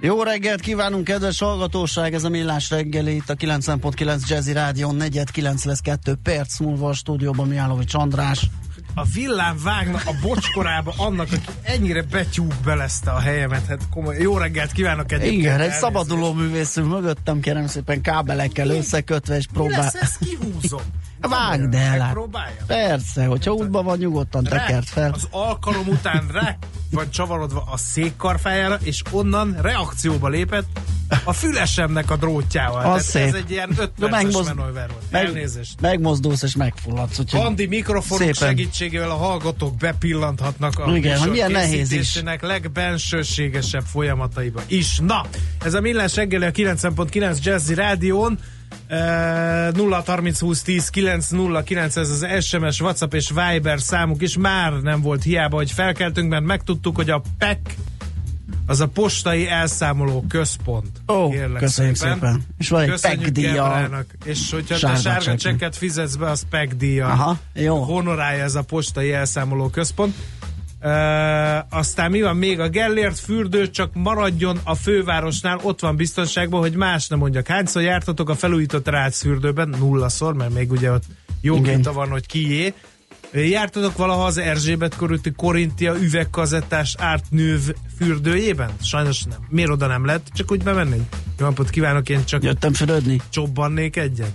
Jó reggelt kívánunk, kedves hallgatóság! Ez a Millás reggeli, itt a 90.9 Jazzy Rádió, 4.9 lesz 2 perc múlva a stúdióban Miálovics András. A villám vágna a bocskorába annak, aki ennyire betyúg belezte a helyemet. Hát komoly. Jó reggelt kívánok egyébként. Igen, egy szabaduló művészünk mögöttem, kérem szépen kábelekkel összekötve, és próbál... Mi lesz, ezt kihúzom. Vágd el, hát. Próbálja. Persze, hogyha útban van, nyugodtan Rá, tekert fel. Az alkalom után rá van csavarodva a székkarfájára, és onnan reakcióba lépett a fülesemnek a drótjával. Az ez egy ilyen öt De perces megmozd- manőver volt. Meg, Elnézést. megmozdulsz és megfulladsz. Bandi mikrofonok szépen. segítségével a hallgatók bepillanthatnak a Igen, műsor milyen nehéz is. legbensőségesebb folyamataiba is. Na, ez a Millás reggeli a 90.9 Jazzy Rádión. Uh, 0 30 20 10 9 0 9 ez az SMS, WhatsApp és Viber számuk is már nem volt hiába, hogy felkeltünk, mert megtudtuk, hogy a PEC az a postai elszámoló központ. Ó, Kérlek köszönjük szépen. És van egy PEC díja. És hogyha Sárga te sárga csekket fizetsz be, az PEC díja. Aha, jó. Honorálja ez a postai elszámoló központ. Uh, aztán mi van még? A Gellért fürdő csak maradjon a fővárosnál, ott van biztonságban, hogy más nem mondjak. Hányszor jártatok a felújított Rácz fürdőben? Nullaszor, mert még ugye ott jó vita van, hogy kié. Jártatok valaha az Erzsébet körülti Korintia üvegkazettás ártnőv fürdőjében? Sajnos nem. Miért oda nem lett? Csak úgy bemenni? Jó napot kívánok, én csak Jöttem fürödni. csobbannék egyet.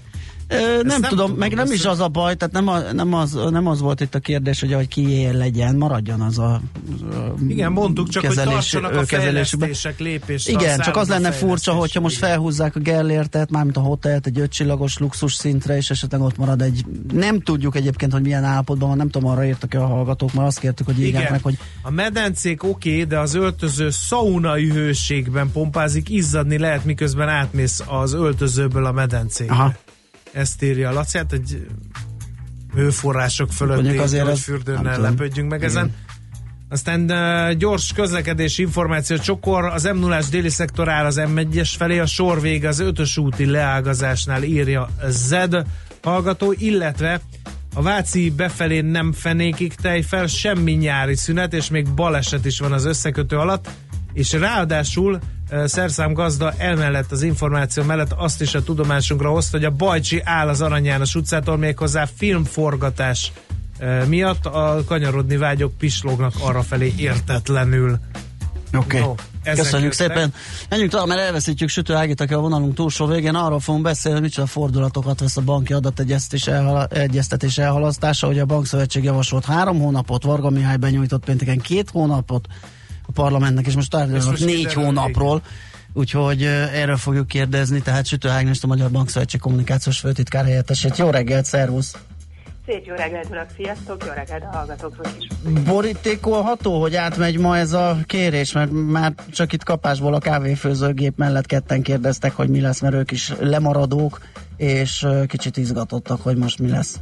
Ö, nem, nem tudom, meg nem is az a baj, tehát nem, a, nem, az, nem az volt itt a kérdés, hogy ahogy ki legyen, maradjon az a a Igen, mondtuk csak, kezelés- hogy tartsanak a fejlesztések, lépést. Igen, csak az lenne furcsa, hogyha most felhúzzák a Gellértet, mármint a hotelt egy ötcsillagos luxus szintre, és esetleg ott marad egy... Nem tudjuk egyébként, hogy milyen állapotban van, nem tudom, arra írtak a hallgatók, mert azt kértük, hogy írják meg, hogy a medencék oké, okay, de az öltöző szaunai hőségben pompázik, izzadni lehet, miközben átmész az öltözőből a medencébe. Aha. Ezt írja a Laci, hát egy hőforrások fölött Mondjuk azért az- fürdőn ne lepődjünk meg Igen. ezen. Aztán uh, gyors közlekedési információ csokor, az m 0 déli szektor áll az M1-es felé, a sor vége az 5 úti leágazásnál írja Zed hallgató, illetve a Váci befelé nem fenékig tej fel, semmi nyári szünet, és még baleset is van az összekötő alatt, és ráadásul Szerszám gazda emellett az információ mellett azt is a tudomásunkra hozta, hogy a Bajcsi áll az Arany János utcától méghozzá filmforgatás miatt a kanyarodni vágyok pislognak arrafelé értetlenül. Oké. No, ezek Köszönjük jöttek. szépen. Menjünk tovább, mert elveszítjük Sütő Ágit, aki a vonalunk túlsó végén. Arról fogunk beszélni, hogy micsoda fordulatokat vesz a banki adategyeztetés elhala- egyeztetés elhalasztása. Hogy a Bankszövetség javasolt három hónapot, Varga Mihály benyújtott pénteken két hónapot a parlamentnek, és most tárgyalnak most négy hónapról. Úgyhogy ö, erről fogjuk kérdezni, tehát Sütő Ágnest, a Magyar Bankszövetség kommunikációs főtitkár helyettesét. Jó reggelt, szervusz! Szép jó reggelt, urak, sziasztok, jó reggelt a hallgatóknak is. Borítékolható, hogy átmegy ma ez a kérés, mert már csak itt kapásból a kávéfőzőgép mellett ketten kérdeztek, hogy mi lesz, mert ők is lemaradók, és kicsit izgatottak, hogy most mi lesz.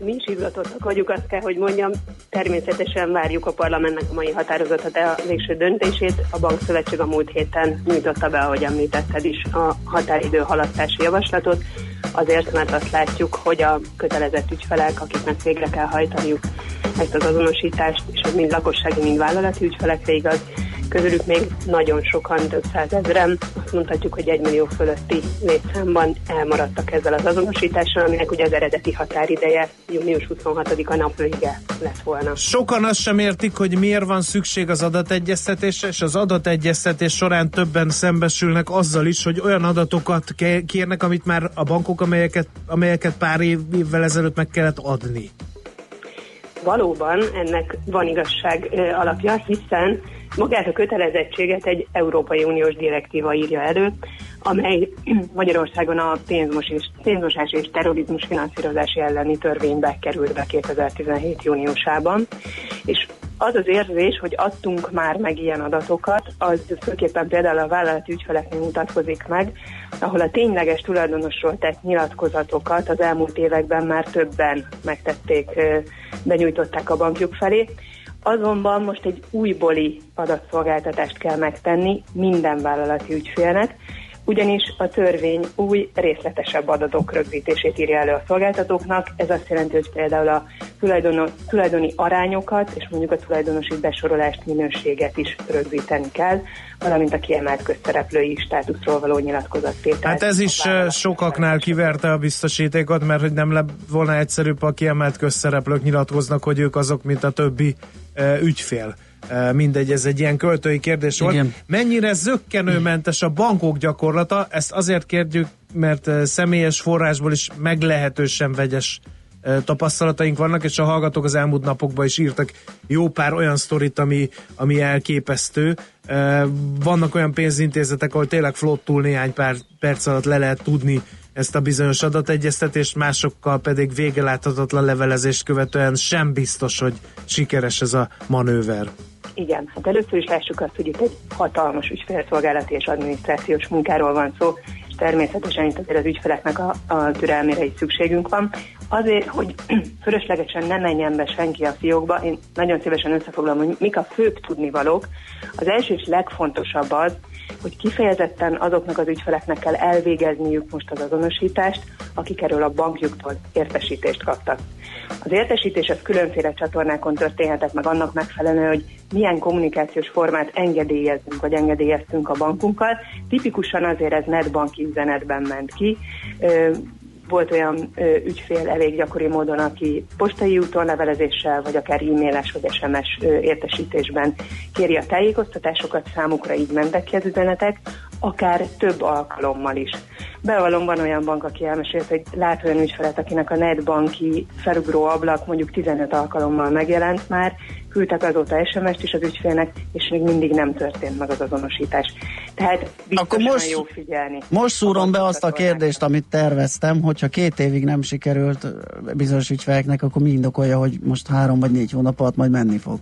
Mi is izgatottak vagyunk, azt kell, hogy mondjam, természetesen várjuk a parlamentnek a mai határozatot, de a végső döntését a Bankszövetség a múlt héten nyújtotta be, ahogy említetted is, a határidő halasztási javaslatot, azért, mert azt látjuk, hogy a kötelezett ügyfelek, akiknek végre kell hajtaniuk ezt az azonosítást, és ez mind lakossági, mind vállalati ügyfelekre igaz, közülük még nagyon sokan, több százezren, azt mondhatjuk, hogy egy millió fölötti létszámban elmaradtak ezzel az azonosítással, aminek ugye az eredeti határideje június 26-a napvége lett volna. Sokan azt sem értik, hogy miért van szükség az adategyeztetésre, és az adategyeztetés során többen szembesülnek azzal is, hogy olyan adatokat kérnek, amit már a bankok, amelyeket, amelyeket pár évvel ezelőtt meg kellett adni. Valóban ennek van igazság alapja, hiszen magát a kötelezettséget egy Európai Uniós direktíva írja elő, amely Magyarországon a pénzmosás, pénzmosás és terrorizmus finanszírozási elleni törvénybe került be 2017. júniusában, és az az érzés, hogy adtunk már meg ilyen adatokat, az főképpen például a vállalati ügyfeleknél mutatkozik meg, ahol a tényleges tulajdonosról tett nyilatkozatokat az elmúlt években már többen megtették, benyújtották a bankjuk felé. Azonban most egy újbóli adatszolgáltatást kell megtenni minden vállalati ügyfélnek, ugyanis a törvény új, részletesebb adatok rögzítését írja elő a szolgáltatóknak. Ez azt jelenti, hogy például a tulajdoni arányokat és mondjuk a tulajdonosi besorolást, minőséget is rögzíteni kell, valamint a kiemelt közszereplői státuszról való nyilatkozattételt. Hát ez is sokaknál kiverte a biztosítékot, mert hogy nem le volna egyszerűbb, a kiemelt közszereplők nyilatkoznak, hogy ők azok, mint a többi ügyfél mindegy, ez egy ilyen költői kérdés volt. Igen. Mennyire zöggenőmentes a bankok gyakorlata? Ezt azért kérdjük, mert személyes forrásból is meglehetősen vegyes tapasztalataink vannak, és a hallgatók az elmúlt napokban is írtak jó pár olyan sztorit, ami, ami elképesztő. Vannak olyan pénzintézetek, ahol tényleg flottul néhány pár perc alatt le lehet tudni ezt a bizonyos adategyeztetést, másokkal pedig végeláthatatlan levelezést követően sem biztos, hogy sikeres ez a manőver. Igen, hát először is lássuk azt, hogy itt egy hatalmas ügyfélszolgálati és adminisztrációs munkáról van szó, és természetesen itt azért az ügyfeleknek a, a türelmére is szükségünk van. Azért, hogy fölöslegesen ne menjen be senki a fiókba, én nagyon szívesen összefoglalom, hogy mik a főbb tudnivalók. Az első és legfontosabb az, hogy kifejezetten azoknak az ügyfeleknek kell elvégezniük most az azonosítást, akik erről a bankjuktól értesítést kaptak. Az értesítés az különféle csatornákon történhetett meg annak megfelelően, hogy milyen kommunikációs formát engedélyezünk, vagy engedélyeztünk a bankunkkal. Tipikusan azért ez netbanki üzenetben ment ki. Volt olyan ö, ügyfél elég gyakori módon, aki postai úton levelezéssel, vagy akár e-mailes vagy SMS ö, értesítésben kéri a tájékoztatásokat, számukra így mentek ki az üzenetek, akár több alkalommal is. Bevallom, van olyan bank, aki elmesélt, hogy lát olyan ügyfelet, akinek a netbanki felugró ablak mondjuk 15 alkalommal megjelent már, küldtek azóta SMS-t is az ügyfélnek, és még mindig nem történt meg az azonosítás. Tehát Akkor most, jó figyelni. Most szúrom be azt a kérdést, amit terveztem, hogyha két évig nem sikerült bizonyos ügyfeleknek, akkor mi indokolja, hogy most három vagy négy hónap alatt majd menni fog?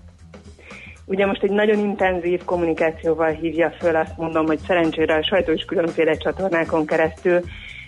Ugye most egy nagyon intenzív kommunikációval hívja föl, azt mondom, hogy szerencsére a sajtó is különféle csatornákon keresztül,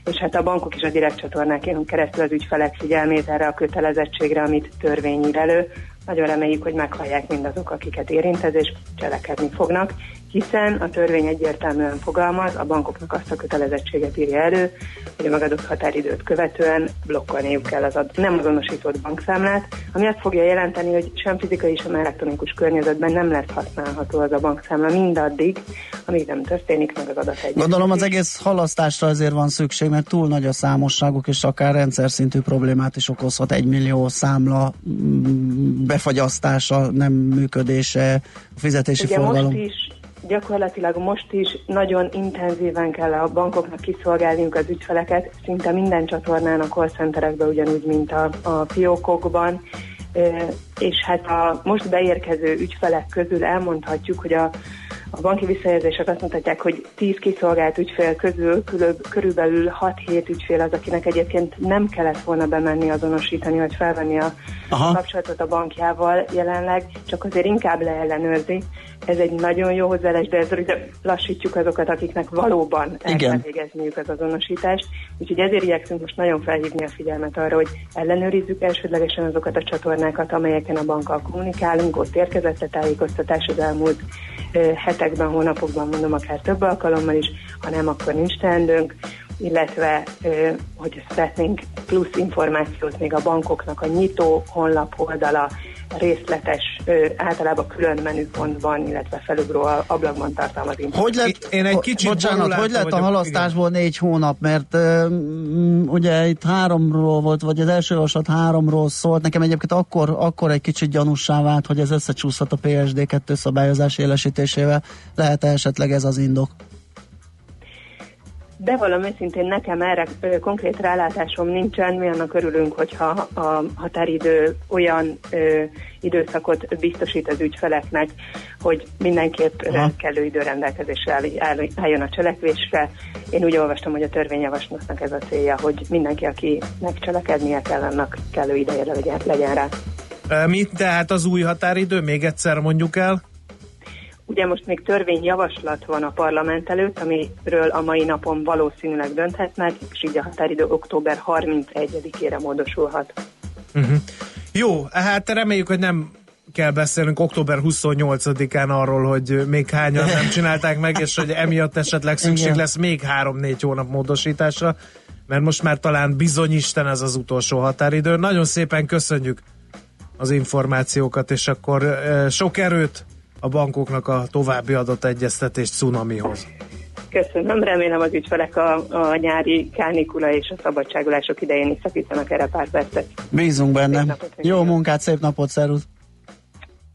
és hát a bankok is a direkt csatornákon keresztül az ügyfelek figyelmét erre a kötelezettségre, amit törvény ír elő. Nagyon reméljük, hogy meghallják mindazok, akiket érint ez, és cselekedni fognak, hiszen a törvény egyértelműen fogalmaz, a bankoknak azt a kötelezettséget írja elő, hogy a megadott határidőt követően blokkolniuk kell az ad- nem azonosított bankszámlát, ami azt fogja jelenteni, hogy sem fizikai, sem elektronikus környezetben nem lesz használható az a bankszámla mindaddig, amíg nem történik meg az adat Gondolom az egész halasztásra azért van szükség, mert túl nagy a számosságuk, és akár rendszer szintű problémát is okozhat egy millió számla mm, befagyasztása, nem működése, fizetési Ugye forgalom. Most is gyakorlatilag most is nagyon intenzíven kell a bankoknak kiszolgálniuk az ügyfeleket, szinte minden csatornán, a call centerekben ugyanúgy, mint a, a fiókokban, és hát a most beérkező ügyfelek közül elmondhatjuk, hogy a a banki visszajelzések azt mutatják, hogy 10 kiszolgált ügyfél közül körülbelül 6-7 ügyfél az, akinek egyébként nem kellett volna bemenni azonosítani, vagy felvenni a Aha. kapcsolatot a bankjával jelenleg, csak azért inkább leellenőrzi. Ez egy nagyon jó hozzáállás, de ezzel lassítjuk azokat, akiknek valóban el kell végezniük az azonosítást. Úgyhogy ezért igyekszünk most nagyon felhívni a figyelmet arra, hogy ellenőrizzük elsődlegesen azokat a csatornákat, amelyeken a bankkal kommunikálunk, ott érkezett a tájékoztatás az elmúlt hetekben, hónapokban, mondom, akár több alkalommal is, ha nem, akkor nincs teendőnk, illetve, hogy szeretnénk plusz információt még a bankoknak a nyitó honlap oldala, részletes, általában külön menüpontban, illetve felugró ablakban tartalmaz Hogy lett, Én egy kicsit bocsánat, hogy lett a halasztásból igen. négy hónap, mert ugye itt háromról volt, vagy az első javaslat háromról szólt, nekem egyébként akkor, akkor egy kicsit gyanussá vált, hogy ez összecsúszhat a PSD2 szabályozás élesítésével. Lehet -e esetleg ez az indok? De valami őszintén nekem erre ö, konkrét rálátásom nincsen, mi annak örülünk, hogyha a határidő olyan ö, időszakot biztosít az ügyfeleknek, hogy mindenképp Aha. kellő idő rendelkezésre áll, áll, álljon a cselekvésre. Én úgy olvastam, hogy a törvényjavaslatnak ez a célja, hogy mindenki, akinek cselekednie kell, annak kellő ideje legyen, legyen rá. Mi tehát az új határidő? Még egyszer mondjuk el. Ugye most még törvényjavaslat van a parlament előtt, amiről a mai napon valószínűleg dönthetnek, és így a határidő október 31-ére módosulhat. Uh-huh. Jó, hát reméljük, hogy nem kell beszélnünk október 28-án arról, hogy még hányan nem csinálták meg, és hogy emiatt esetleg szükség lesz még 3-4 hónap módosításra, mert most már talán bizony Isten ez az utolsó határidő. Nagyon szépen köszönjük az információkat, és akkor sok erőt a bankoknak a további adott egyeztetés cunamihoz. Köszönöm, remélem az ügyfelek a, a nyári kánikula és a szabadságolások idején is szakítanak erre pár percet. Bízunk benne. Jó munkát, szép napot, szervusz!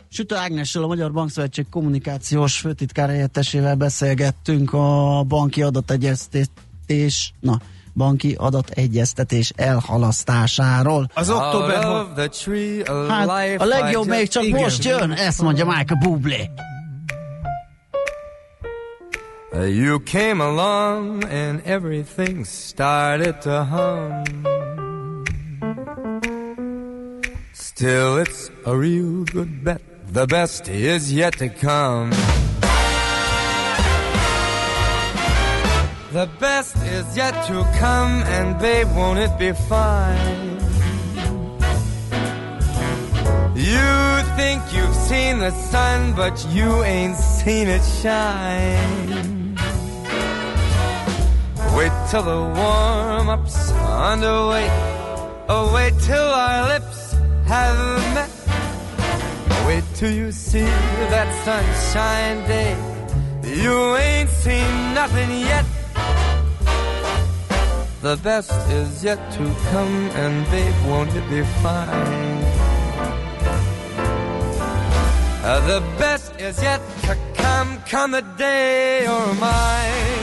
Sütő Ágnessel, a Magyar Bankszövetség kommunikációs főtitkár helyettesével beszélgettünk a banki adategyeztetés, na, banki adategyeztetés elhalasztásáról. Az október... Hát, a legjobb még csak Igen. most jön, ezt mondja Michael Bublé. You came along and everything started to hum. Still, it's a real good bet The best is yet to come. The best is yet to come, and babe, won't it be fine? You think you've seen the sun, but you ain't seen it shine. Wait till the warm up's underway. Oh, wait till our lips have met. Wait till you see that sunshine day. You ain't seen nothing yet. The best is yet to come, and babe, won't it be fine? Uh, the best is yet to come, come the day you're mine.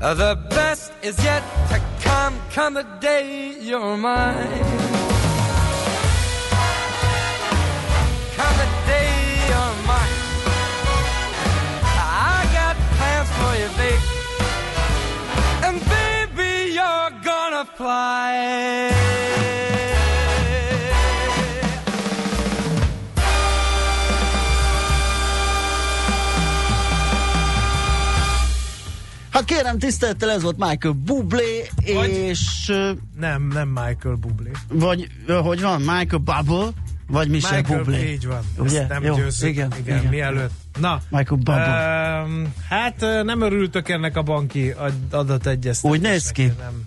Uh, the best is yet to come, come the day you're mine. Come the day you're mine. I got plans for you. And baby, you're gonna fly. Hát kérem, tisztelettel ez volt Michael Bublé, vagy, és... Nem, nem Michael Bublé. Vagy, hogy van, Michael Bubble, vagy Michel Michael, Bublé. így van. Ugye? Ezt nem Jó, győzzük. Igen, igen, igen, mielőtt. Na, Michael Bubble. Uh, hát nem örültök ennek a banki adategyeztetésnek. Úgy néz ki. Nem.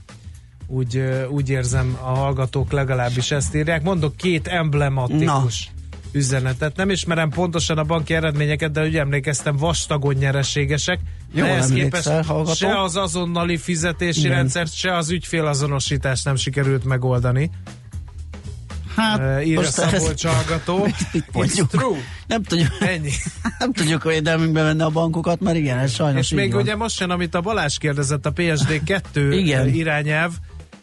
Úgy, úgy érzem, a hallgatók legalábbis ezt írják. Mondok két emblematikus Na üzenetet. Nem ismerem pontosan a banki eredményeket, de úgy emlékeztem, vastagon nyereségesek. Jó, ehhez képest se az azonnali fizetési Igen. rendszert, se az ügyfélazonosítást nem sikerült megoldani. Hát, uh, írja Szabolcs hallgató. It's true. Nem tudjuk, Ennyi. nem tudjuk védelmünkbe venni a bankokat, mert igen, ez sajnos És még van. ugye most jön, amit a Balázs kérdezett, a PSD 2 igen. irányelv,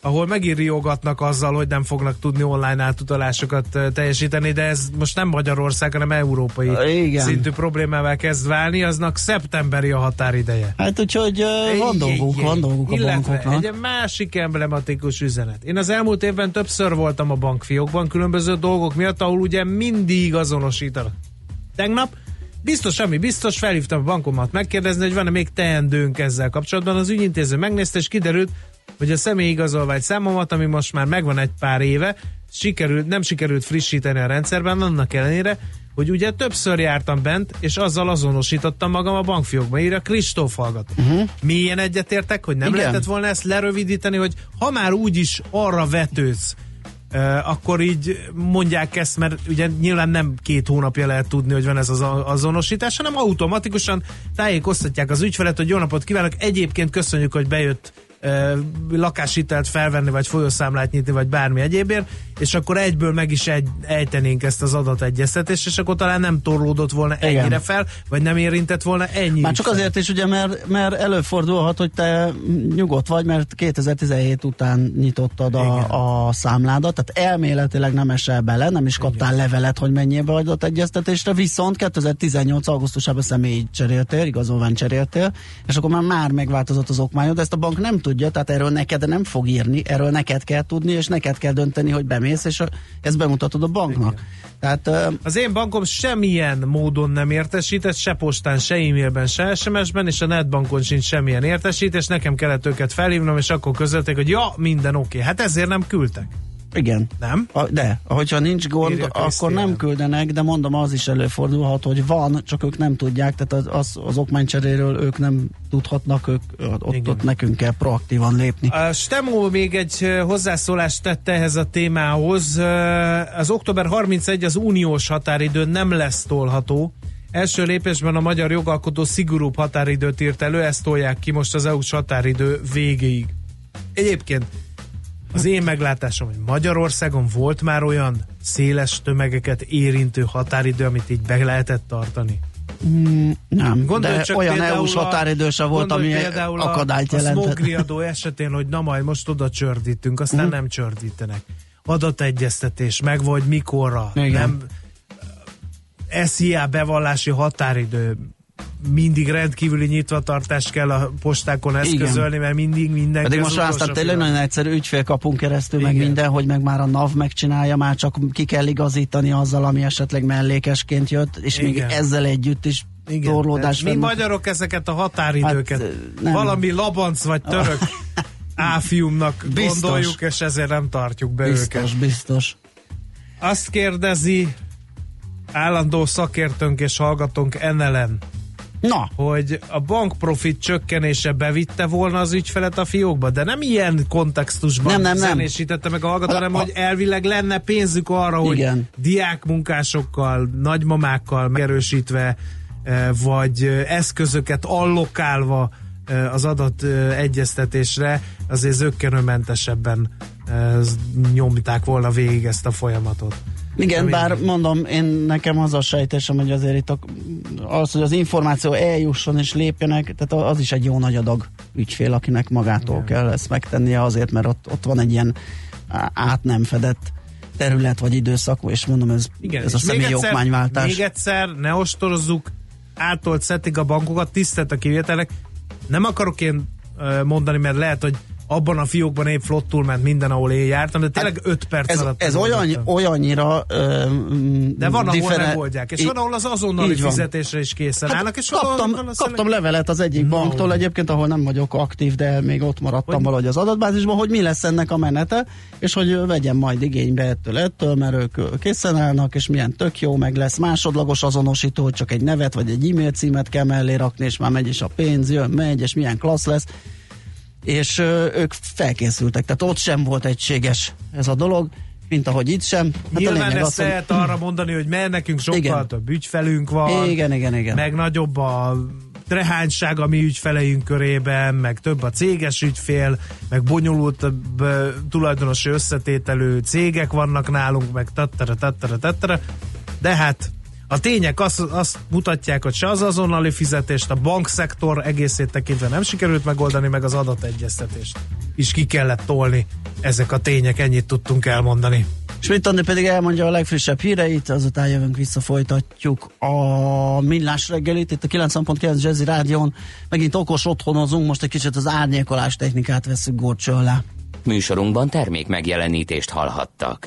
ahol megírjogatnak azzal, hogy nem fognak tudni online átutalásokat teljesíteni, de ez most nem Magyarország, hanem európai Igen. szintű problémával kezd válni, aznak szeptemberi a határideje. Hát úgyhogy uh, van dolguk, van dolguk a bankoknak. egy másik emblematikus üzenet. Én az elmúlt évben többször voltam a bankfiókban különböző dolgok miatt, ahol ugye mindig azonosítanak. Tegnap Biztos, ami biztos, felhívtam a bankomat megkérdezni, hogy van-e még teendőnk ezzel kapcsolatban. Az ügyintéző megnézte, és kiderült, hogy a személyi igazolvány számomat, ami most már megvan egy pár éve, sikerült, nem sikerült frissíteni a rendszerben, annak ellenére, hogy ugye többször jártam bent, és azzal azonosítottam magam a bankfiókban, írja Kristóf hallgató. Uh-huh. Milyen egyetértek, hogy nem Igen. lehetett volna ezt lerövidíteni, hogy ha már úgyis arra vetődsz, Uh, akkor így mondják ezt, mert ugye nyilván nem két hónapja lehet tudni, hogy van ez az azonosítás, hanem automatikusan tájékoztatják az ügyfelet, hogy jó napot kívánok, egyébként köszönjük, hogy bejött lakáshitelt felvenni, vagy folyószámlát nyitni, vagy bármi egyébért, és akkor egyből meg is egy, ejtenénk ezt az adategyeztetést, és akkor talán nem torlódott volna Igen. ennyire fel, vagy nem érintett volna ennyi. Már csak fel. azért is, ugye, mert, mert előfordulhat, hogy te nyugodt vagy, mert 2017 után nyitottad a, a számládat, tehát elméletileg nem esel bele, nem is kaptál Igen. levelet, hogy menjél be adott egyeztetésre, viszont 2018. augusztusában személyi cseréltél, igazolvány cseréltél, és akkor már már megváltozott az okmányod, ezt a bank nem tudja, tehát erről neked nem fog írni, erről neked kell tudni, és neked kell dönteni, hogy bemész, és ezt bemutatod a banknak. Igen. Tehát, az én bankom semmilyen módon nem értesített, se postán, se e-mailben, se SMS-ben, és a netbankon sincs semmilyen értesítés, nekem kellett őket felhívnom, és akkor közölték, hogy ja, minden oké. Okay. Hát ezért nem küldtek. Igen. Nem? A, de, hogyha nincs gond, Írja akkor nem küldenek, de mondom, az is előfordulhat, hogy van, csak ők nem tudják, tehát az, az, az okmánycseréről ők nem tudhatnak, ők, ott, ott nekünk kell proaktívan lépni. A Stemó még egy hozzászólást tette ehhez a témához. Az október 31 az uniós határidő nem lesz tolható. Első lépésben a magyar jogalkotó szigorúbb határidőt írt elő, ezt tolják ki most az EU-s határidő végéig. Egyébként az én meglátásom, hogy Magyarországon volt már olyan széles tömegeket érintő határidő, amit így be lehetett tartani? Mm, nem, gondolj de csak olyan EU-s határidő se volt, ami akadályt jelentett. A smogriadó esetén, hogy na majd most oda csördítünk, aztán mm. nem csördítenek. Adategyeztetés, meg vagy mikorra. Igen. Nem, SZIA bevallási határidő, mindig rendkívüli nyitvatartást kell a postákon eszközölni, Igen. mert mindig minden. Pedig most már aztán tényleg nagyon egyszerű ügyfélkapunk keresztül, Igen. meg minden, hogy meg már a NAV megcsinálja, már csak ki kell igazítani azzal, ami esetleg mellékesként jött, és Igen. még ezzel együtt is igen, torlódás. Mi magyarok ezeket a határidőket, hát, nem. valami labanc vagy török áfiumnak biztos. gondoljuk, és ezért nem tartjuk be biztos, őket. Biztos, biztos. Azt kérdezi állandó szakértőnk és hallgatónk Enelen, Na. hogy a bankprofit csökkenése bevitte volna az ügyfelet a fiókba, de nem ilyen kontextusban nem, nem, nem. zenésítette meg a hallgató, hanem hogy elvileg lenne pénzük arra, hogy Igen. diákmunkásokkal, nagymamákkal megerősítve, eh, vagy eh, eszközöket allokálva eh, az adat egyeztetésre, azért zöggenőmentesebben nyomták volna végig ezt a folyamatot. Igen, bár mondom, én nekem az a sejtésem, hogy azért itt a, az, hogy az információ eljusson és lépjenek, tehát az is egy jó nagy adag ügyfél, akinek magától Igen. kell ezt megtennie azért, mert ott, ott van egy ilyen át nem fedett terület vagy időszak, és mondom, ez, Igen, ez a személyi okmányváltás. Még egyszer, ne ostorozzuk, átolt szetik a bankokat, tisztelt a kivételek. Nem akarok én mondani, mert lehet, hogy abban a fiókban épp flottul ment minden, ahol én jártam, de tényleg 5 hát perc ez, alatt. Ez olyan, olyannyira ö, De van, ahol megoldják, és van, ahol az azonnali fizetésre is készen hát állnak, és kaptam, van, kaptam levelet az egyik no. banktól egyébként, ahol nem vagyok aktív, de még ott maradtam hogy... valahogy az adatbázisban, hogy mi lesz ennek a menete, és hogy vegyem majd igénybe ettől, ettől, mert ők készen állnak, és milyen tök jó, meg lesz másodlagos azonosító, hogy csak egy nevet vagy egy e-mail címet kell mellé rakni, és már megy is a pénz, jön, megy, és milyen klassz lesz és ők felkészültek, tehát ott sem volt egységes ez a dolog, mint ahogy itt sem. Hát Nyilván ezt az, lehet arra mondani, hogy mert nekünk sokkal igen. több ügyfelünk van, igen, igen, igen. meg nagyobb a trehányság a mi ügyfeleink körében, meg több a céges ügyfél, meg bonyolult tulajdonosi összetételő cégek vannak nálunk, meg tattara, tattara, tattara, de hát a tények azt, azt mutatják, hogy se az azonnali fizetést, a bankszektor egészét tekintve nem sikerült megoldani, meg az adategyeztetést. is ki kellett tolni. Ezek a tények, ennyit tudtunk elmondani. Schmidt Andi pedig elmondja a legfrissebb híreit, azután jövünk vissza, folytatjuk a millás reggelit, itt a 90.9 Jazzy Rádion. Megint okos otthonozunk, most egy kicsit az árnyékolás technikát veszük górcső alá. Műsorunkban termék megjelenítést hallhattak.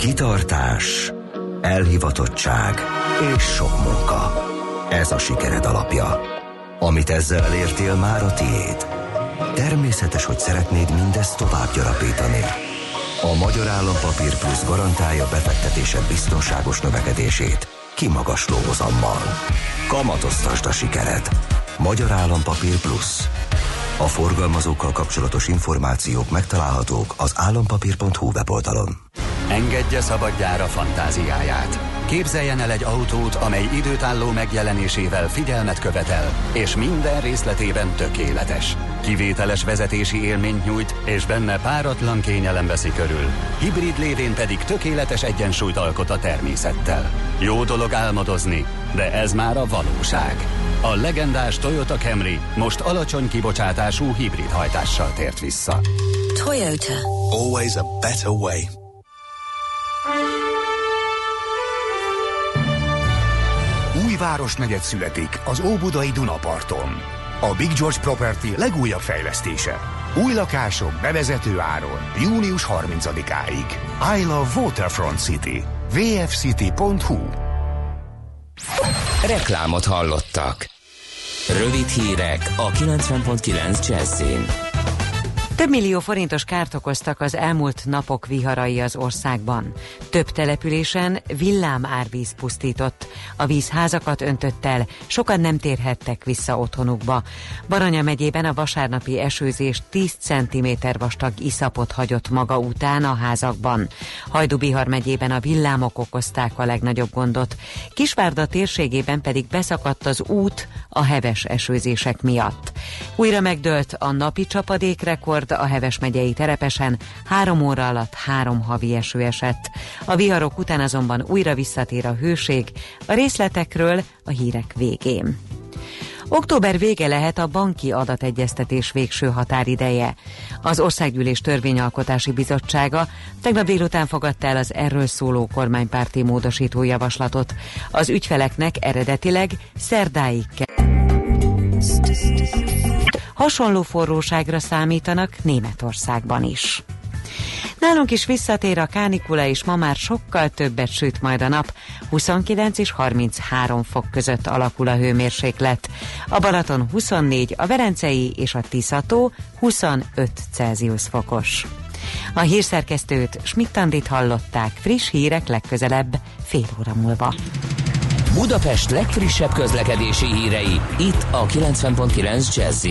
Kitartás, elhivatottság és sok munka. Ez a sikered alapja. Amit ezzel elértél, már a tiéd. Természetes, hogy szeretnéd mindezt tovább gyarapítani. A Magyar Állampapír Plusz garantálja befektetésed biztonságos növekedését, kimagasló hozammal. Kamatoztasd a sikered. Magyar Állampapír Plusz. A forgalmazókkal kapcsolatos információk megtalálhatók az állampapír.hu weboldalon. Engedje szabadjára fantáziáját. Képzeljen el egy autót, amely időtálló megjelenésével figyelmet követel, és minden részletében tökéletes. Kivételes vezetési élményt nyújt, és benne páratlan kényelem veszi körül. Hibrid lévén pedig tökéletes egyensúlyt alkot a természettel. Jó dolog álmodozni, de ez már a valóság. A legendás Toyota Camry most alacsony kibocsátású hibrid hajtással tért vissza. Toyota. Always a better way. Városnegyed születik az Óbudai Dunaparton. A Big George Property legújabb fejlesztése. Új lakások bevezető áron június 30-áig. I love Waterfront City. vfcity.hu Reklámot hallottak. Rövid hírek a 90.9 Jazzin. Több millió forintos kárt okoztak az elmúlt napok viharai az országban. Több településen villám árvíz pusztított. A víz házakat öntött el, sokan nem térhettek vissza otthonukba. Baranya megyében a vasárnapi esőzés 10 cm vastag iszapot hagyott maga után a házakban. Hajdubihar megyében a villámok okozták a legnagyobb gondot. Kisvárda térségében pedig beszakadt az út a heves esőzések miatt. Újra megdőlt a napi csapadékrekord, a Heves megyei terepesen három óra alatt három havi eső esett. A viharok után azonban újra visszatér a hőség, a részletekről a hírek végén. Október vége lehet a banki adategyeztetés végső határideje. Az Országgyűlés Törvényalkotási Bizottsága tegnap délután fogadta el az erről szóló kormánypárti módosító javaslatot. Az ügyfeleknek eredetileg szerdáig kell. Hasonló forróságra számítanak Németországban is. Nálunk is visszatér a kánikula, és ma már sokkal többet süt majd a nap. 29 és 33 fok között alakul a hőmérséklet. A Balaton 24, a Verencei és a Tiszató 25 Celsius fokos. A hírszerkesztőt Schmidt-Tandit hallották friss hírek legközelebb fél óra múlva. Budapest legfrissebb közlekedési hírei, itt a 90.9 jazz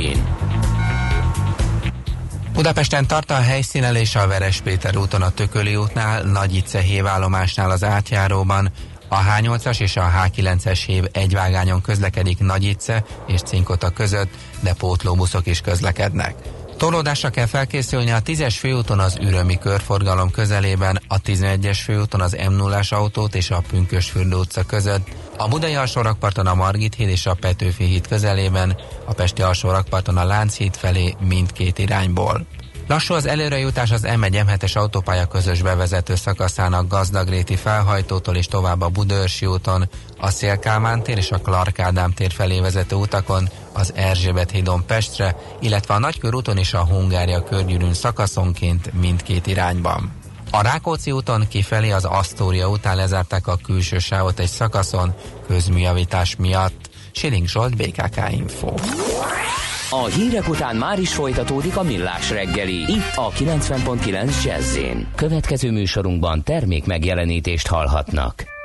Budapesten tart a helyszínelés a Veres Péter úton a Tököli útnál, Nagyice hévállomásnál az átjáróban, a H8-as és a H9-es hév egyvágányon közlekedik Nagyice és Cinkota között, de pótlóbuszok is közlekednek. Tolódásra kell felkészülni a 10-es főúton az Ürömi körforgalom közelében, a 11-es főúton az m 0 autót és a Pünkösfürdő utca között, a Budai alsórakparton a Margit híd és a Petőfi híd közelében, a Pesti alsórakparton a Lánchíd felé mindkét irányból. Lassú az előrejutás az M1 M7-es autópálya közös bevezető szakaszának Gazdagréti felhajtótól és tovább a Budörsi úton, a Szélkámán tér és a Clark Ádám tér felé vezető utakon, az Erzsébet hídon Pestre, illetve a Nagykörúton és a Hungária körgyűrűn szakaszonként mindkét irányban. A Rákóczi úton kifelé az Asztória után lezárták a külső sávot egy szakaszon közműjavítás miatt. Siling Zsolt, BKK Info. A hírek után már is folytatódik a millás reggeli. Itt a 90.9 jazz Következő műsorunkban termék megjelenítést hallhatnak.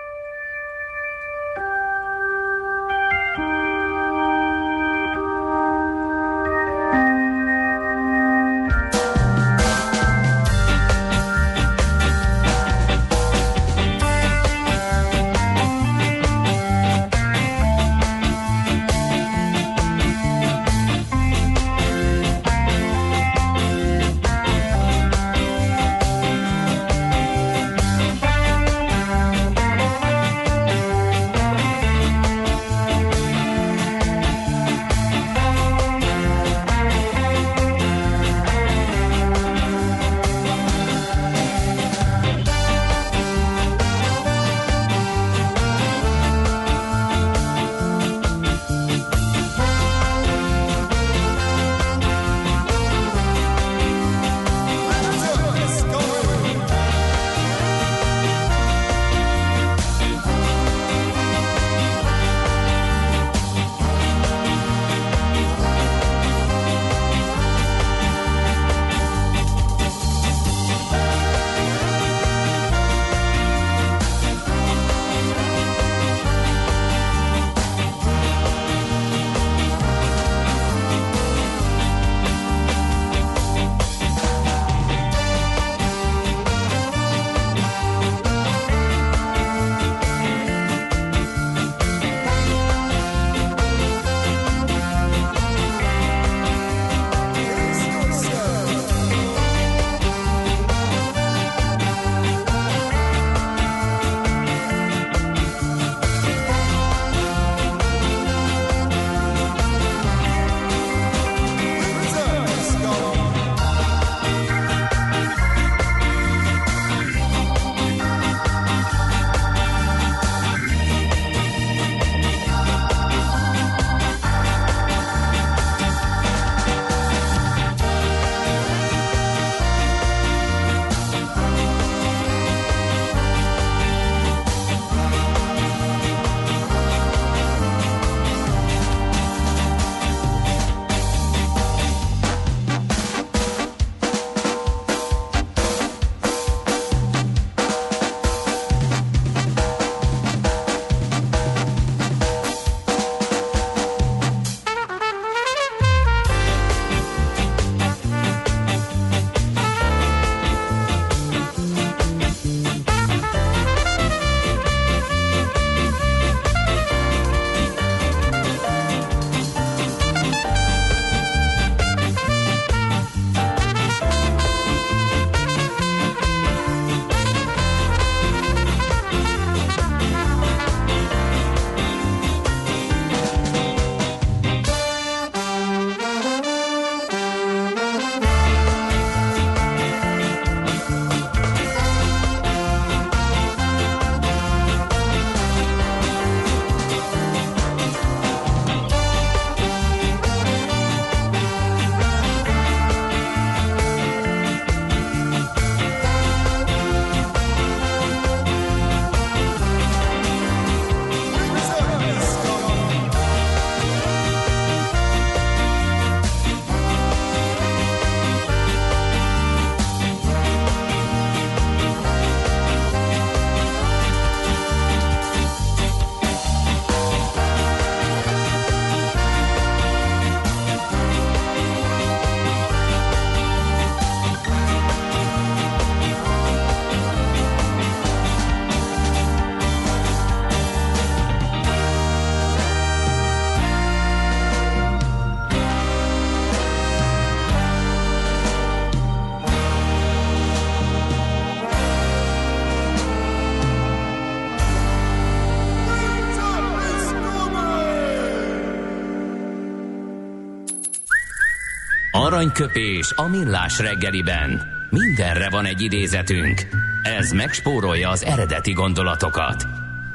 Aranyköpés a millás reggeliben. Mindenre van egy idézetünk. Ez megspórolja az eredeti gondolatokat.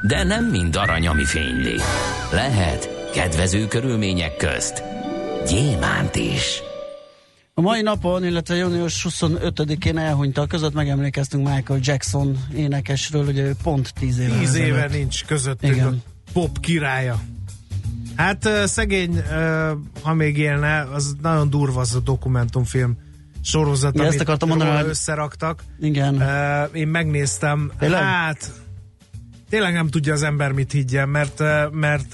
De nem mind arany, ami fényli. Lehet kedvező körülmények közt gyémánt is. A mai napon, illetve június 25-én elhunyta között megemlékeztünk Michael Jackson énekesről, ugye ő pont 10 éve. 10 éve nincs közöttünk Igen. a pop királya. Hát szegény, ha még élne, az nagyon durva az a dokumentumfilm sorozat, Igen, amit ezt mondani, hogy... összeraktak. Igen. Én megnéztem. Tényleg? Hát tényleg nem tudja az ember mit higgyen, mert, mert,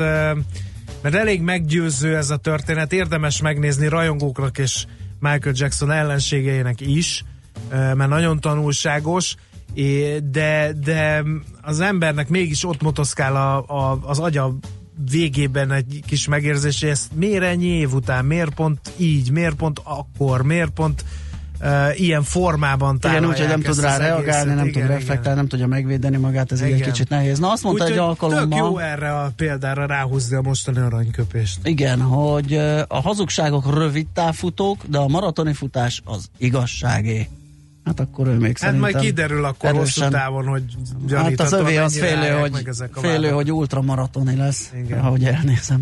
mert elég meggyőző ez a történet. Érdemes megnézni rajongóknak és Michael Jackson ellenségeinek is, mert nagyon tanulságos, de, de az embernek mégis ott motoszkál a, a, az agya végében egy kis megérzés, hogy ezt miért ennyi év után, miért pont így, miért pont akkor, miért pont uh, ilyen formában Igen, úgyhogy nem tud rá reagálni, nem igen, tud reflektálni, nem tudja megvédeni magát, ez igen. egy kicsit nehéz. Na azt mondta úgy, egy alkalommal... Tök jó erre a példára ráhúzni a mostani aranyköpést. Igen, hogy a hazugságok rövid távfutók, de a maratoni futás az igazságé. Hát akkor ő még Hát majd kiderül akkor erősen, hosszú távon, hogy Hát az övé az félő, hogy, félő, hogy ultramaratoni lesz, Igen. ahogy elnézem.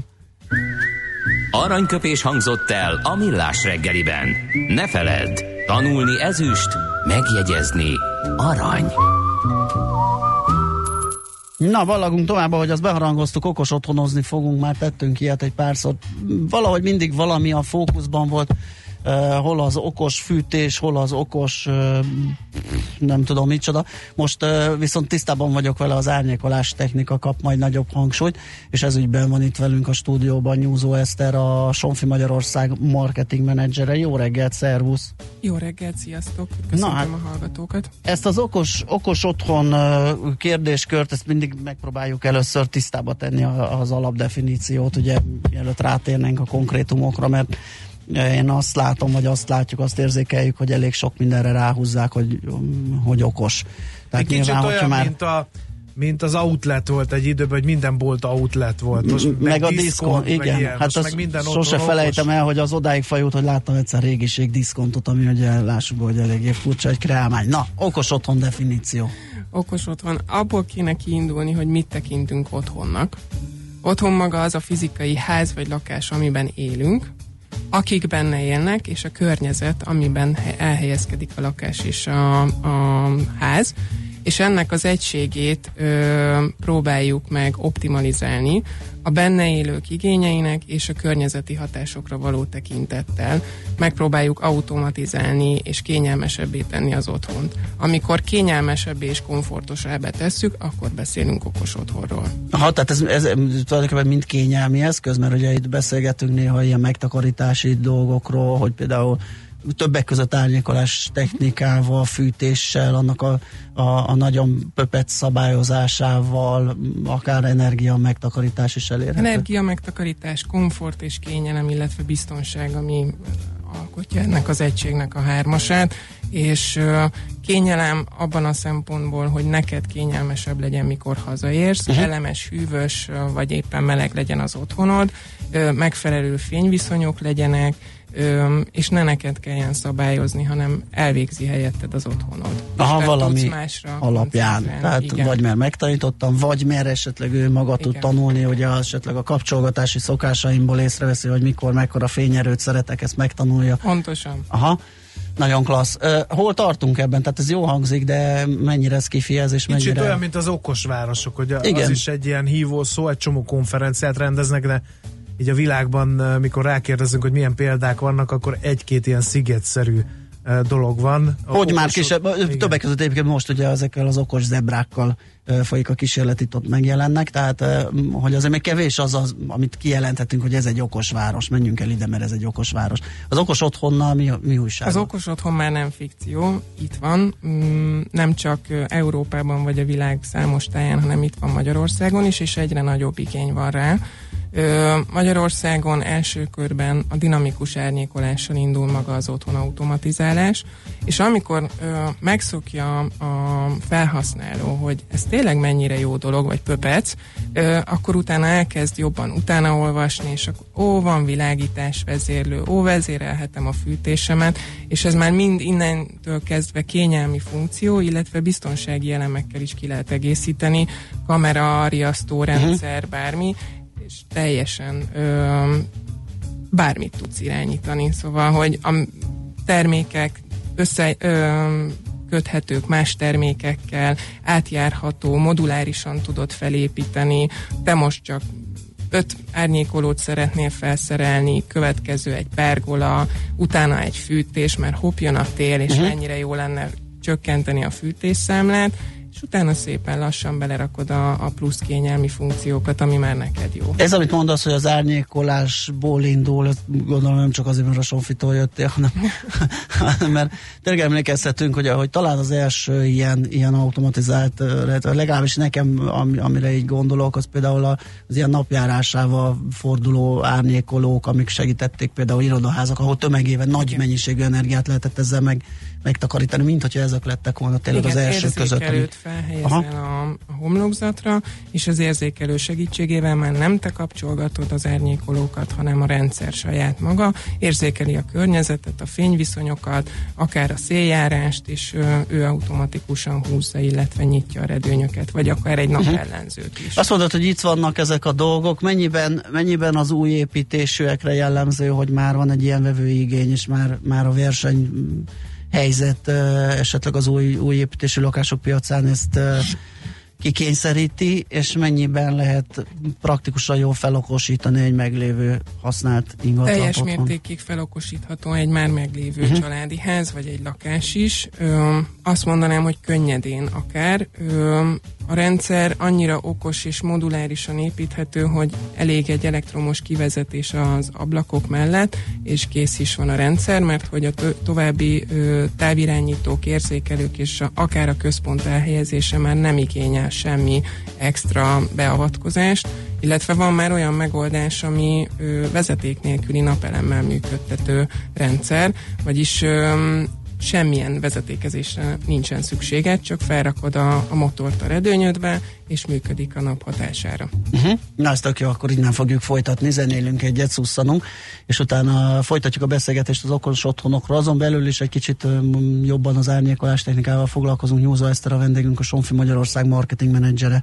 Aranyköpés hangzott el a millás reggeliben. Ne feledd, tanulni ezüst, megjegyezni arany. Na, vallagunk tovább, hogy azt beharangoztuk, okos otthonozni fogunk, már tettünk ilyet egy párszor. Valahogy mindig valami a fókuszban volt uh, hol az okos fűtés, hol az okos uh, nem tudom micsoda. Most uh, viszont tisztában vagyok vele, az árnyékolás technika kap majd nagyobb hangsúlyt, és ez ügyben van itt velünk a stúdióban Nyúzó Eszter, a Sonfi Magyarország marketing menedzsere. Jó reggelt, szervusz! Jó reggelt, sziasztok! Köszönöm Na, hát, a hallgatókat! Ezt az okos, okos otthon kérdéskört, ezt mindig megpróbáljuk először tisztába tenni az alapdefiníciót, ugye mielőtt rátérnénk a konkrétumokra, mert én azt látom, vagy azt látjuk, azt érzékeljük, hogy elég sok mindenre ráhúzzák, hogy, hogy okos. Tehát egy nyilván, olyan, már... mint a mint az outlet volt egy időben, hogy minden bolt outlet volt. Most meg, meg a diszkont, igen. Ilyen. Hát meg minden sose felejtem el, hogy az odáig fajult, hogy láttam egyszer régiség diszkontot, ami ugye lássuk, hogy eléggé furcsa egy kreálmány. Na, okos otthon definíció. Okos otthon. Abból kéne kiindulni, hogy mit tekintünk otthonnak. Otthon maga az a fizikai ház vagy lakás, amiben élünk, akik benne élnek, és a környezet, amiben elhelyezkedik a lakás és a, a ház, és ennek az egységét ö, próbáljuk meg optimalizálni a benne élők igényeinek és a környezeti hatásokra való tekintettel. Megpróbáljuk automatizálni és kényelmesebbé tenni az otthont. Amikor kényelmesebbé és komfortosabbá tesszük, akkor beszélünk okos otthonról. Ha, tehát ez, ez tulajdonképpen mind kényelmi eszköz, mert ugye itt beszélgetünk néha ilyen megtakarítási dolgokról, hogy például többek között árnyékolás technikával, fűtéssel, annak a, a, a nagyon pöpet szabályozásával, akár energia megtakarítás is elérhető. Energia megtakarítás, komfort és kényelem, illetve biztonság, ami alkotja ennek az egységnek a hármasát, és kényelem abban a szempontból, hogy neked kényelmesebb legyen, mikor hazaérsz, uh-huh. elemes, hűvös, vagy éppen meleg legyen az otthonod, megfelelő fényviszonyok legyenek, és ne neked kelljen szabályozni, hanem elvégzi helyetted az otthonod. Aha, valami alapján. Tehát igen. vagy mert megtanítottam, vagy mert esetleg ő maga igen. tud tanulni, hogy esetleg a kapcsolgatási szokásaimból észreveszi, hogy mikor, mekkora fényerőt szeretek, ezt megtanulja. Pontosan. Aha. Nagyon klassz. Uh, hol tartunk ebben? Tehát ez jó hangzik, de mennyire ez kifiez, és mennyire... Kicsit olyan, mint az okos városok, hogy Igen. az is egy ilyen hívó szó, egy csomó konferenciát rendeznek, de így a világban, mikor rákérdezünk, hogy milyen példák vannak, akkor egy-két ilyen szigetszerű dolog van. Hogy már kisebb, többek között egyébként most ugye ezekkel az okos zebrákkal folyik a kísérlet, itt ott megjelennek, tehát hogy azért még kevés az, az, amit kijelenthetünk, hogy ez egy okos város, menjünk el ide, mert ez egy okos város. Az okos otthonnal mi, mi újság? Az okos otthon már nem fikció, itt van, mm, nem csak Európában vagy a világ számos táján, hanem itt van Magyarországon is, és egyre nagyobb igény van rá Magyarországon első körben a dinamikus árnyékolással indul maga az otthon automatizálás, és amikor megszokja a felhasználó, hogy ez tényleg mennyire jó dolog, vagy pöpec, akkor utána elkezd jobban utána olvasni, és akkor ó, van világítás vezérlő, ó, vezérelhetem a fűtésemet, és ez már mind innentől kezdve kényelmi funkció, illetve biztonsági elemekkel is ki lehet egészíteni, kamera, riasztórendszer, uh-huh. bármi, és teljesen ö, bármit tudsz irányítani. Szóval, hogy a termékek össze, ö, köthetők más termékekkel, átjárható, modulárisan tudod felépíteni, te most csak öt árnyékolót szeretnél felszerelni, következő egy pergola, utána egy fűtés, mert hopp jön a tél, és uh-huh. mennyire jó lenne csökkenteni a fűtésszámlát, és utána szépen lassan belerakod a, a plusz kényelmi funkciókat, ami már neked jó. Ez, amit mondasz, hogy az árnyékolásból indul, gondolom nem csak azért, mert a Sonfitól jöttél, hanem mert tényleg emlékezhetünk, hogy ahogy talán az első ilyen, ilyen automatizált, legalábbis nekem, am, amire így gondolok, az például az ilyen napjárásával forduló árnyékolók, amik segítették például irodaházak, ahol tömegében nagy mennyiségű energiát lehetett ezzel meg megtakarítani, mint hogyha ezek lettek volna tényleg Igen, az első között. Igen, felhelyezel a, homlokzatra, és az érzékelő segítségével már nem te kapcsolgatod az árnyékolókat, hanem a rendszer saját maga, érzékeli a környezetet, a fényviszonyokat, akár a széljárást, és ő, automatikusan húzza, illetve nyitja a redőnyöket, vagy akár egy mhm. napellenzőt is. Azt mondod, hogy itt vannak ezek a dolgok, mennyiben, mennyiben az új építésűekre jellemző, hogy már van egy ilyen igény, és már, már a verseny helyzet esetleg az új, új építésű lakások piacán ezt kikényszeríti, és mennyiben lehet praktikusan jól felokosítani egy meglévő használt ingatlan Teljes mértékig felokosítható egy már meglévő uh-huh. családi ház, vagy egy lakás is. Ö, azt mondanám, hogy könnyedén akár. Ö, a rendszer annyira okos és modulárisan építhető, hogy elég egy elektromos kivezetés az ablakok mellett, és kész is van a rendszer, mert hogy a további ö, távirányítók, érzékelők és a, akár a központ elhelyezése már nem igényel semmi extra beavatkozást, illetve van már olyan megoldás, ami ö, vezeték nélküli napelemmel működtető rendszer, vagyis ö, semmilyen vezetékezésre nincsen szükséged, csak felrakod a, a motort a redőnyödbe, és működik a nap hatására. Uh-huh. Na, ezt tök jó, akkor innen fogjuk folytatni, zenélünk egyet, szusszanunk, és utána folytatjuk a beszélgetést az okos otthonokról. Azon belül is egy kicsit jobban az árnyékolás technikával foglalkozunk. Nyúzó Eszter a vendégünk, a Sonfi Magyarország marketing menedzsere.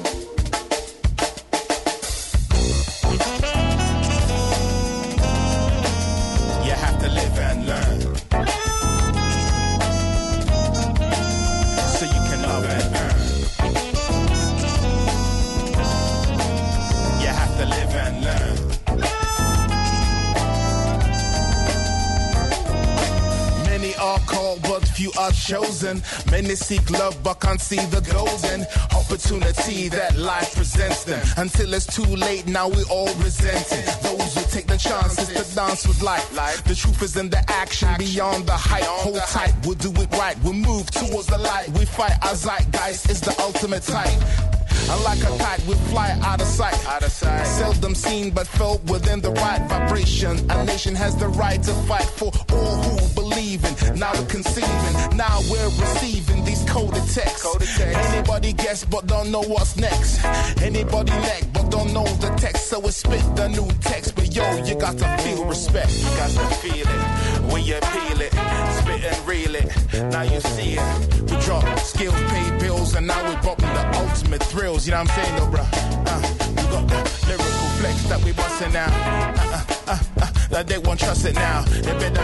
Chosen. Many seek love but can't see the golden opportunity that life presents them. Until it's too late, now we all resent it. Those who take the chances to dance with life. The truth is in the action, beyond the hype. Hold tight, we'll do it right. We'll move towards the light. We fight our zeitgeist is the ultimate type. Like a kite, we fly out of sight. Out of sight. Seldom seen, but felt within the right vibration. A nation has the right to fight for all who believe in. Now we're conceiving, now we're receiving these coded texts. Coded text. Anybody guess, but don't know what's next. Anybody neck, but don't know the text. So we spit the new text. But yo, you got to feel respect. You got to feel it when you peel it, spit and reel it. Now you see it. We drop skills, pay bills, and now we're popping the ultimate thrills. You know what I'm saying, though, bruh? Uh, we got the lyrical flex that we busting out. Uh, uh, uh, uh, that they won't trust it now. They better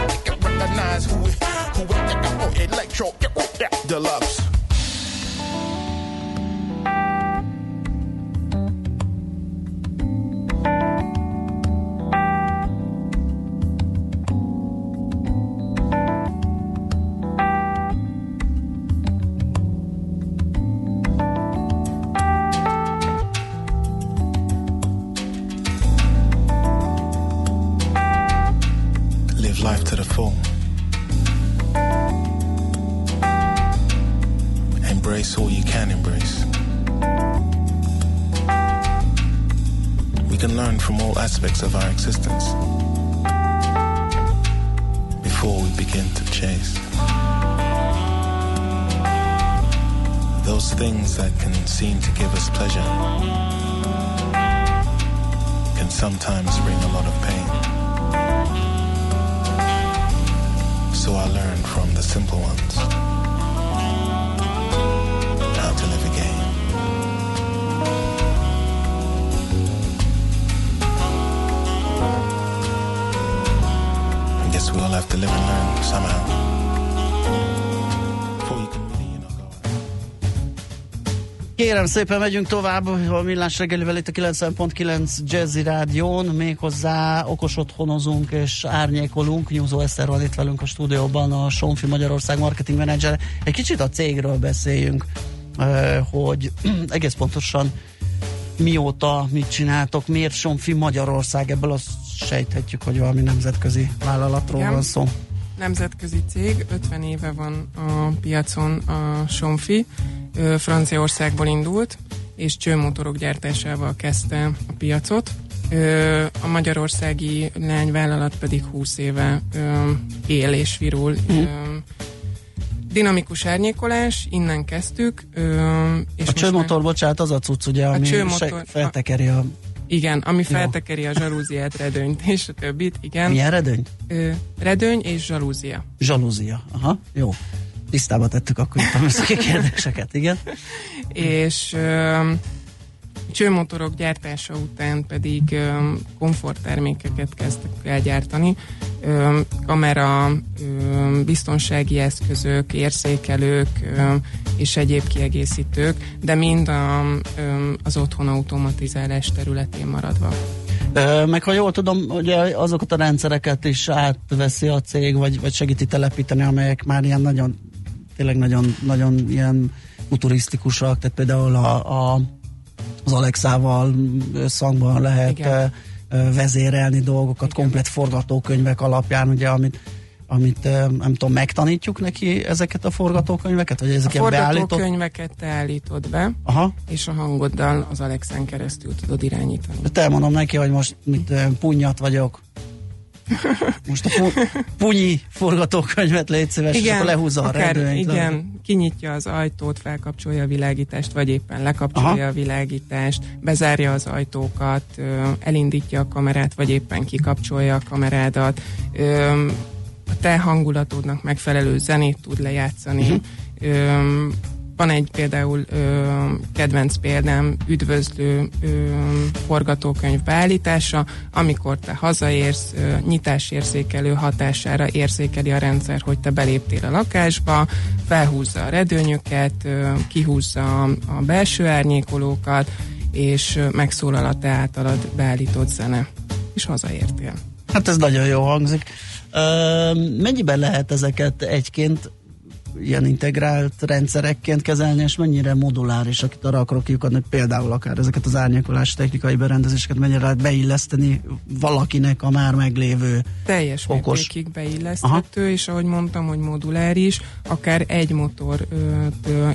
recognize who we, who we, oh, electro, yeah, deluxe. Can sometimes bring a lot of pain. So I learned from the simple ones how to live again. I guess we all have to live and learn somehow. Kérem szépen, megyünk tovább a millás reggelivel itt a 90.9 Jazzy Rádión, méghozzá okos otthonozunk és árnyékolunk. Nyúzó Eszter van itt velünk a stúdióban, a Sonfi Magyarország marketing manager. Egy kicsit a cégről beszéljünk, eh, hogy egész pontosan mióta mit csináltok, miért Sonfi Magyarország, ebből azt sejthetjük, hogy valami nemzetközi vállalatról van szó. Nemzetközi cég, 50 éve van a piacon a Sonfi, Ö, Franciaországból indult, és csőmotorok gyártásával kezdte a piacot. A magyarországi lányvállalat pedig 20 éve él és virul. Ö, Dinamikus árnyékolás, innen kezdtük. És A csőmotor, bocsánat, az a cucc, ugye, ami csőmotor- se- feltekeri a... Igen, ami feltekeri a zsalúziát, redőnyt és a többit, igen. Milyen redőnyt? Ö, redőny és zsalúzia. Zsalúzia. Aha, jó. Tisztába tettük akkor itt a műszaki kérdéseket, igen. és ö, csőmotorok gyártása után pedig komforttermékeket kezdtek el gyártani. Kamera, biztonsági eszközök, érzékelők és egyéb kiegészítők, de mind a, az otthon automatizálás területén maradva. Meg ha jól tudom, ugye azokat a rendszereket is átveszi a cég, vagy, vagy segíti telepíteni, amelyek már ilyen nagyon, tényleg nagyon, nagyon ilyen futurisztikusak, tehát például a, a, az Alexával összhangban lehet Igen. vezérelni dolgokat, komplet forgatókönyvek alapján, ugye, amit amit nem tudom, megtanítjuk neki ezeket a forgatókönyveket, vagy A ezeket beállított? forgatókönyveket te állítod be, Aha. és a hangoddal az Alexen keresztül tudod irányítani. Te elmondom neki, hogy most mit punyat vagyok. Most a pu- punyi forgatókönyvet légy szíves, és akkor lehúzza a akár, redőnyt. Igen, kinyitja az ajtót, felkapcsolja a világítást, vagy éppen lekapcsolja Aha. a világítást, bezárja az ajtókat, elindítja a kamerát, vagy éppen kikapcsolja a kamerádat, a te hangulatodnak megfelelő zenét tud lejátszani, Mhm. Van egy például ö, kedvenc példám, üdvözlő ö, forgatókönyv beállítása, amikor te hazaérsz, ö, nyitásérzékelő hatására érzékeli a rendszer, hogy te beléptél a lakásba, felhúzza a redőnyöket, ö, kihúzza a, a belső árnyékolókat, és megszólal a te általad beállított zene, és hazaértél. Hát ez nagyon jó hangzik. Ö, mennyiben lehet ezeket egyként ilyen integrált rendszerekként kezelni, és mennyire moduláris, akit arra akarok kiukadni, például akár ezeket az árnyékolás technikai berendezéseket mennyire lehet beilleszteni valakinek a már meglévő Teljes okos... mértékig beilleszthető, Aha. és ahogy mondtam, hogy moduláris, akár egy motor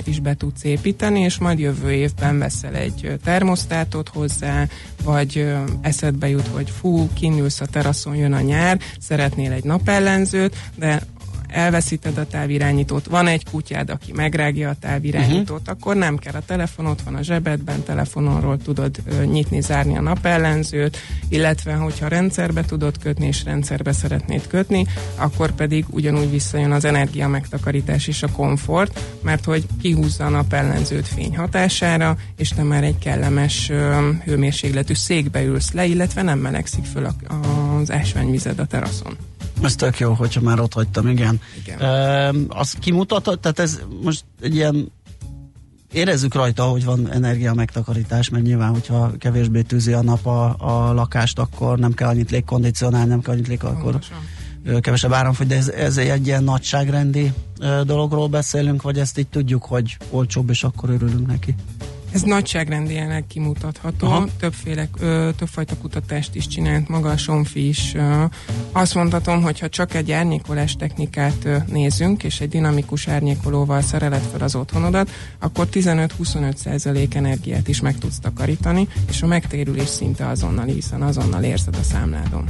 is be tudsz építeni, és majd jövő évben veszel egy termosztátot hozzá, vagy eszedbe jut, hogy fú, kinülsz a teraszon, jön a nyár, szeretnél egy napellenzőt, de elveszíted a távirányítót, van egy kutyád, aki megrágja a távirányítót, uh-huh. akkor nem kell a telefon, ott van a zsebedben, telefononról tudod nyitni, zárni a napellenzőt, illetve hogyha rendszerbe tudod kötni, és rendszerbe szeretnéd kötni, akkor pedig ugyanúgy visszajön az energia megtakarítás és a komfort, mert hogy kihúzza a napellenzőt fény hatására, és te már egy kellemes hőmérsékletű székbe ülsz le, illetve nem melegszik föl a, az ásványvized a teraszon. Ez tök jó, hogyha már ott hagytam, igen. igen. E, azt kimutatott, tehát ez most egy ilyen érezzük rajta, hogy van energia megtakarítás, mert nyilván, hogyha kevésbé tűzi a nap a, a lakást, akkor nem kell annyit légkondicionálni, nem kell annyit lég, akkor kevesebb áram fogy, de ez, ez egy ilyen nagyságrendi dologról beszélünk, vagy ezt így tudjuk, hogy olcsóbb, és akkor örülünk neki? Ez nagyságrendileg kimutatható. Aha. Többféle, ö, többfajta kutatást is csinált maga a Somfi is. Ö, azt mondhatom, hogy ha csak egy árnyékolás technikát ö, nézünk, és egy dinamikus árnyékolóval szereled fel az otthonodat, akkor 15-25 százalék energiát is meg tudsz takarítani, és a megtérülés szinte azonnal, hiszen azonnal érzed a számládon.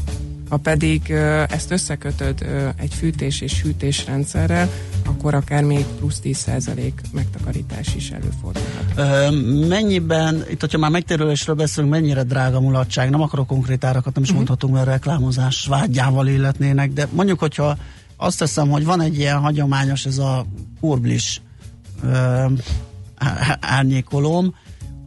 Ha pedig ezt összekötöd egy fűtés és hűtés rendszerrel, akkor akár még plusz 10% megtakarítás is előfordulhat. Ö, mennyiben, itt hogyha már megtérülésről beszélünk, mennyire drága mulatság, nem akarok konkrét árakat, nem is uh-huh. mondhatunk, mert reklámozás vágyával illetnének, de mondjuk, hogyha azt teszem, hogy van egy ilyen hagyományos, ez a kurblis árnyékolóm,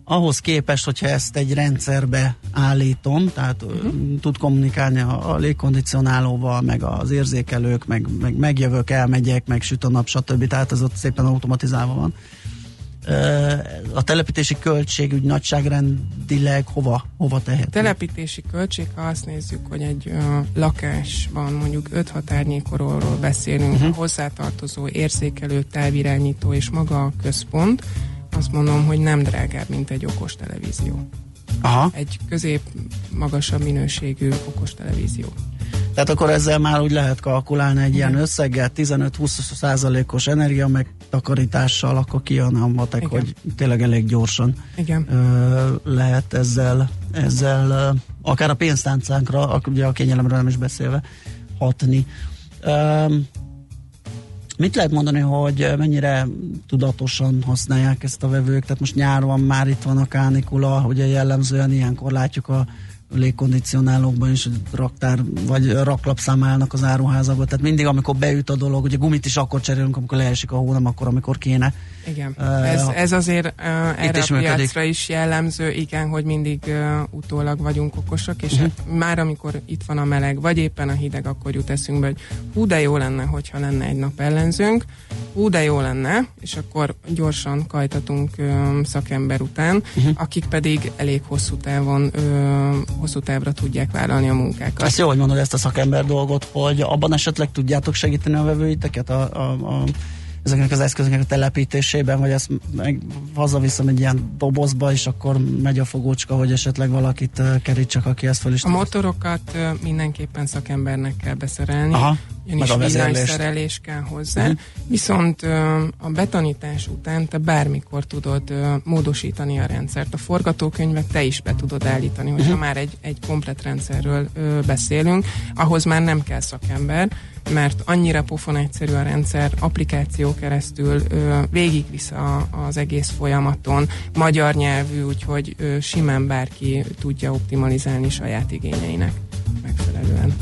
ahhoz képest, hogyha ezt egy rendszerbe állítom, tehát uh-huh. tud kommunikálni a, a légkondicionálóval, meg az érzékelők, meg, meg megjövök, elmegyek, meg süt a nap, stb. Tehát ez ott szépen automatizálva van. A telepítési költség úgy nagyságrendileg hova, hova tehet? Telepítési költség, ha azt nézzük, hogy egy lakásban mondjuk 5-6 árnyékorról beszélünk, uh-huh. a hozzátartozó érzékelő, távirányító és maga a központ, azt mondom, hogy nem drágább, mint egy okos televízió. Aha. Egy közép magasabb minőségű okos televízió. Tehát akkor ezzel már úgy lehet kalkulálni egy ilyen összeggel, 15-20 százalékos energia megtakarítással, akkor kijön a matek, Igen. hogy tényleg elég gyorsan Igen. Ö, lehet ezzel, ezzel ö, akár a pénztáncánkra, ugye a kényelemről nem is beszélve, hatni. Ö, Mit lehet mondani, hogy mennyire tudatosan használják ezt a vevők? Tehát most nyáron már itt van a kánikula, ugye jellemzően ilyenkor látjuk a légkondicionálókban is, raktár vagy raklapszám állnak az áruházakban, tehát mindig amikor beüt a dolog, ugye gumit is akkor cserélünk, amikor leesik a hó, nem akkor, amikor kéne. Igen, uh, ez, ez azért uh, erre is a piacra működik. is jellemző, igen, hogy mindig uh, utólag vagyunk okosak, és uh-huh. már amikor itt van a meleg, vagy éppen a hideg, akkor jut eszünkbe, hogy hú, de jó lenne, hogyha lenne egy nap ellenzőnk, hú, de jó lenne, és akkor gyorsan kajtatunk uh, szakember után, uh-huh. akik pedig elég hosszú távon uh, hosszú távra tudják vállalni a munkákat. Ezt jó, hogy mondod ezt a szakember dolgot, hogy abban esetleg tudjátok segíteni a vevőiteket a, a, a ezeknek az eszközöknek a telepítésében, vagy ezt meg hazaviszem egy ilyen dobozba, és akkor megy a fogócska, hogy esetleg valakit kerítsek, aki ezt fel is A motorokat mindenképpen szakembernek kell beszerelni. Aha ugyanis villanyszerelés kell hozzá, uh-huh. viszont a betanítás után te bármikor tudod módosítani a rendszert. A forgatókönyvet te is be tudod állítani, hogyha uh-huh. már egy, egy komplet rendszerről beszélünk, ahhoz már nem kell szakember, mert annyira pofon egyszerű a rendszer, applikáció keresztül ö, végigvisz az egész folyamaton, magyar nyelvű, úgyhogy ö, simán bárki tudja optimalizálni saját igényeinek megfelelően.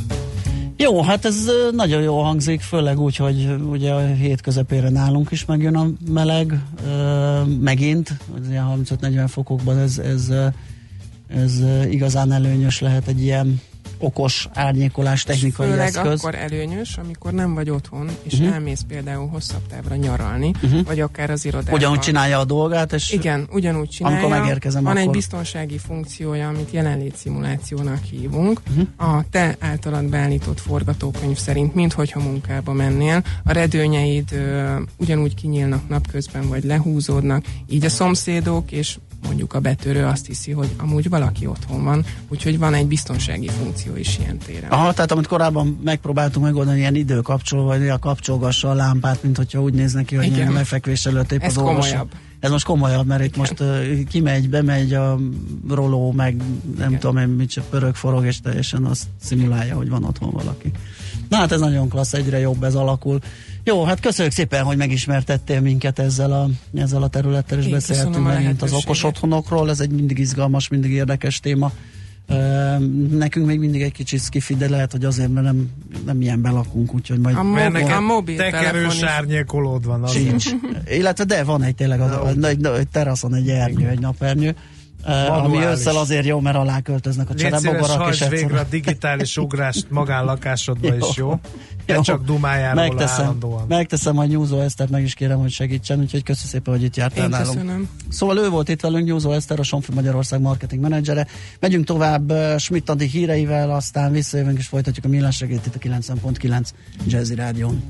Jó, hát ez nagyon jó hangzik, főleg úgy, hogy ugye a hét közepére nálunk is megjön a meleg, megint, az ilyen 35-40 fokokban ez, ez, ez igazán előnyös lehet egy ilyen okos árnyékolás technikai Főleg eszköz. akkor előnyös, amikor nem vagy otthon, és uh-huh. elmész például hosszabb távra nyaralni, uh-huh. vagy akár az irodában. Ugyanúgy csinálja a dolgát, és Igen, ugyanúgy csinálja. amikor megérkezem, Van akkor... egy biztonsági funkciója, amit jelenlét szimulációnak hívunk. Uh-huh. A te általad beállított forgatókönyv szerint, minthogyha munkába mennél, a redőnyeid ö, ugyanúgy kinyílnak napközben, vagy lehúzódnak, így a szomszédok és mondjuk a betörő azt hiszi, hogy amúgy valaki otthon van, úgyhogy van egy biztonsági funkció is ilyen téren. Aha, tehát amit korábban megpróbáltunk megoldani, ilyen időkapcsoló, vagy a kapcsolgassa a lámpát, mint hogyha úgy néz neki, hogy Igen. lefekvés előtt épp Ez az komolyabb. Ez most komolyabb, mert itt most uh, kimegy, bemegy a roló, meg nem Igen. tudom én, mit csak pörög, forog, és teljesen azt szimulálja, hogy van otthon valaki. Na hát ez nagyon klassz, egyre jobb ez alakul. Jó, hát köszönjük szépen, hogy megismertettél minket ezzel a, ezzel a területtel, és Én a megint az okos otthonokról. Ez egy mindig izgalmas, mindig érdekes téma. Nekünk még mindig egy kicsit skifi, de lehet, hogy azért, mert nem, nem ilyen belakunk, úgyhogy majd... A mobil, a mobiltelefon tekerős árnyékolód van. Az Sincs. Illetve de van egy tényleg, az, Na, egy, teraszon egy ernyő, egy napernyő, uh, ami Manuális. ősszel azért jó, mert alá költöznek a Légy szíves, cserebogarak, és végre a digitális ugrást magánlakásodba is, jó? Jó. csak dumáljál Megteszem, állandóan. megteszem, hogy Nyúzó Esztert meg is kérem, hogy segítsen, úgyhogy köszi szépen, hogy itt jártál Én nálunk. köszönöm. Szóval ő volt itt velünk, Nyúzó Eszter, a Sonfi Magyarország marketing menedzsere. Megyünk tovább uh, Schmidt Adi híreivel, aztán visszajövünk és folytatjuk a millás itt a 90.9 Jazzy Rádión.